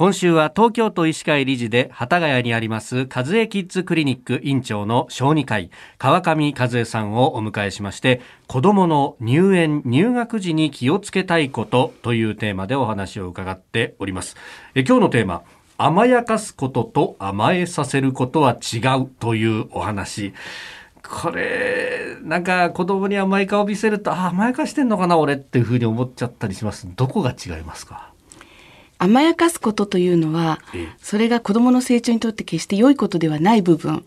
今週は東京都医師会理事で幡ヶ谷にあります和江キッズクリニック院長の小児科医川上和江さんをお迎えしまして子どもの入園入学時に気をつけたいことというテーマでお話を伺っております。え今日のテーマ甘やかすことと甘えさせることは違うというお話。これなんか子供に甘い顔見せるとあ甘やかしてんのかな俺っていうふうに思っちゃったりします。どこが違いますか？甘やかすことというのは、それが子供の成長にとって決して良いことではない部分。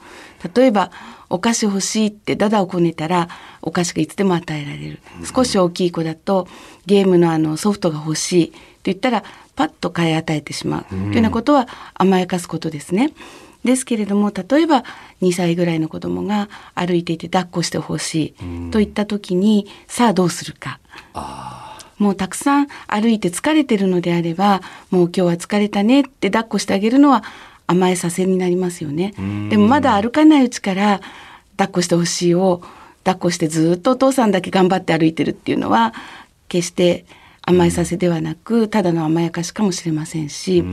例えば、お菓子欲しいってダダをこねたら、お菓子がいつでも与えられる。少し大きい子だと、ゲームのあのソフトが欲しいと言ったら、パッと買い与えてしまう。というようなことは甘やかすことですね。ですけれども例えば2歳ぐらいの子供が歩いていて抱っこしてほしいといった時にさあどうするか。もうたくさん歩いて疲れてるのであればもう今日は疲れたねって抱っこしてあげるのは甘えさせになりますよね。でもまだ歩かないうちから抱っこしてほしいを抱っこしてずっとお父さんだけ頑張って歩いてるっていうのは決して甘えさせではなくただの甘やかしかもしれませんし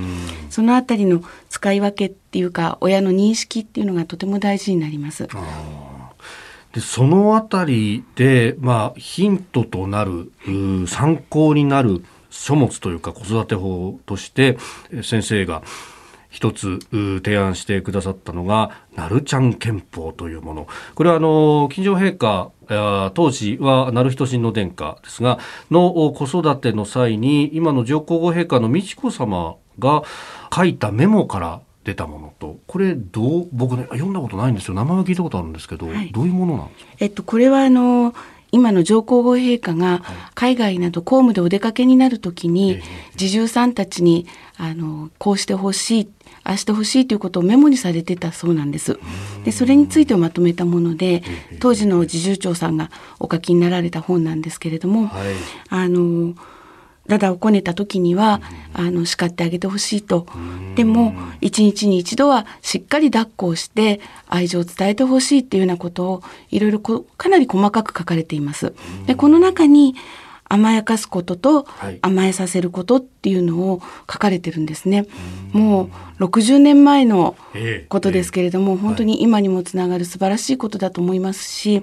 そのあたりの使い分けっていうか親の認識っていうのがとても大事になります。でそのあたりで、まあ、ヒントとなる参考になる書物というか子育て法として先生が一つ提案してくださったのが、なるちゃん憲法というもの。これはあの、金城陛下、当時は鳴人親王殿下ですが、の子育ての際に、今の上皇后陛下の美智子さまが書いたメモから出たものと、これどう、僕ね、読んだことないんですよ。名前は聞いたことあるんですけど、はい、どういうものなんですか？えっと、これはあの、今の上皇后陛下が海外など公務でお出かけになるときに、侍従さんたちに、あの、こうしてほしいああしてほしいということをメモにされてたそうなんです。でそれについてをまとめたもので当時の侍従長さんがお書きになられた本なんですけれども、はい、あのダダをこねた時には、あの叱ってあげてほしいとでも一日に一度はしっかり抱っこをして愛情を伝えてほしいっていうようなことをいろいろかなり細かく書かれています。でこの中に甘やかすことと甘えさせることっていうのを書かれてるんですね。もう60年前のことですけれども、本当に今にもつながる素晴らしいことだと思いますし、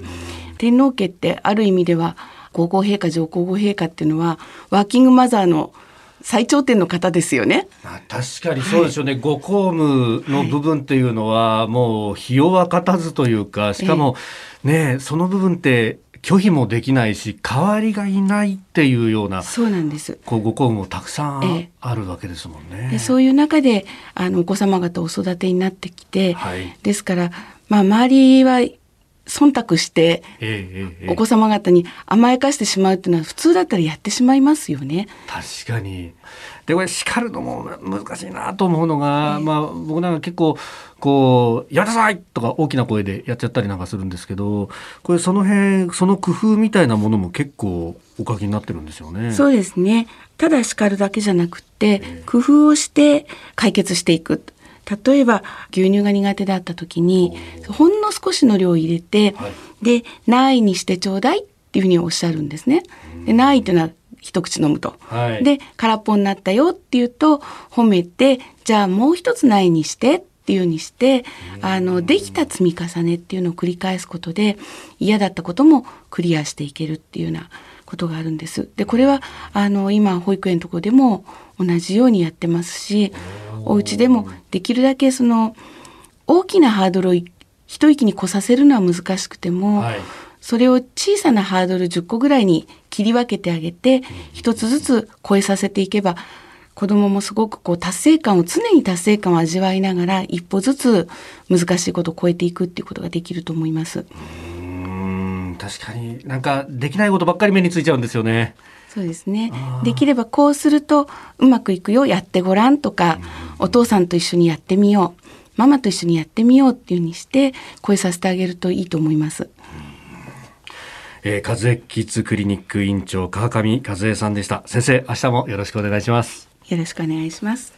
天皇家ってある意味では皇后陛下上皇后陛下っていうのはワーキングマザーの最頂点の方ですよね。確かにそうですよね、はい、ご公務の部分っていうのは、もう日を分かたずというか、しかもね、その部分って拒否もできないし代わりがいないっていうようなそうなんです。こうご公務もたくさんあるわけですもんね。でそういう中であのお子様方お育てになってきて、はい、ですから、まあ、周りは忖度して、お子様方に甘やかしてしまうっていうのは普通だったらやってしまいますよね。確かにでこれ叱るのも難しいなと思うのが、まあ、僕なんか結構こう「やめなさい!」とか大きな声でやっちゃったりなんかするんですけどこれその辺その工夫みたいなものも結構お書きになってるんですよね。そうですねただ叱るだけじゃなくて、工夫をして解決していく。例えば牛乳が苦手だった時にほんの少しの量を入れて、はい、で「ないにしてちょうだい」っていうふうにおっしゃるんですね。でないっていうのは一口飲むと、はい、で空っぽになったよっていうと褒めてじゃあもう一つないにしてっていうにしてあのできた積み重ねっていうのを繰り返すことで嫌だったこともクリアしていけるっていうようなことがあるんです。でこれはあの今保育園のところでも同じようにやってますしお家でもできるだけその大きなハードルを一息に越させるのは難しくても、はい、それを小さなハードル10個ぐらいに切り分けてあげて一つずつ超えさせていけば子供もすごくこう達成感を常に達成感を味わいながら一歩ずつ難しいことを超えていくっていうことができると思います。うん確かになんかできないことばっかり目についちゃうんですよね。そうですね。できればこうするとうまくいくよやってごらんとかお父さんと一緒にやってみようママと一緒にやってみようっていうふうにして声させてあげるといいと思います。えー、和江キッズクリニック院長川上和江さんでした。先生明日もよろしくお願いします。よろしくお願いします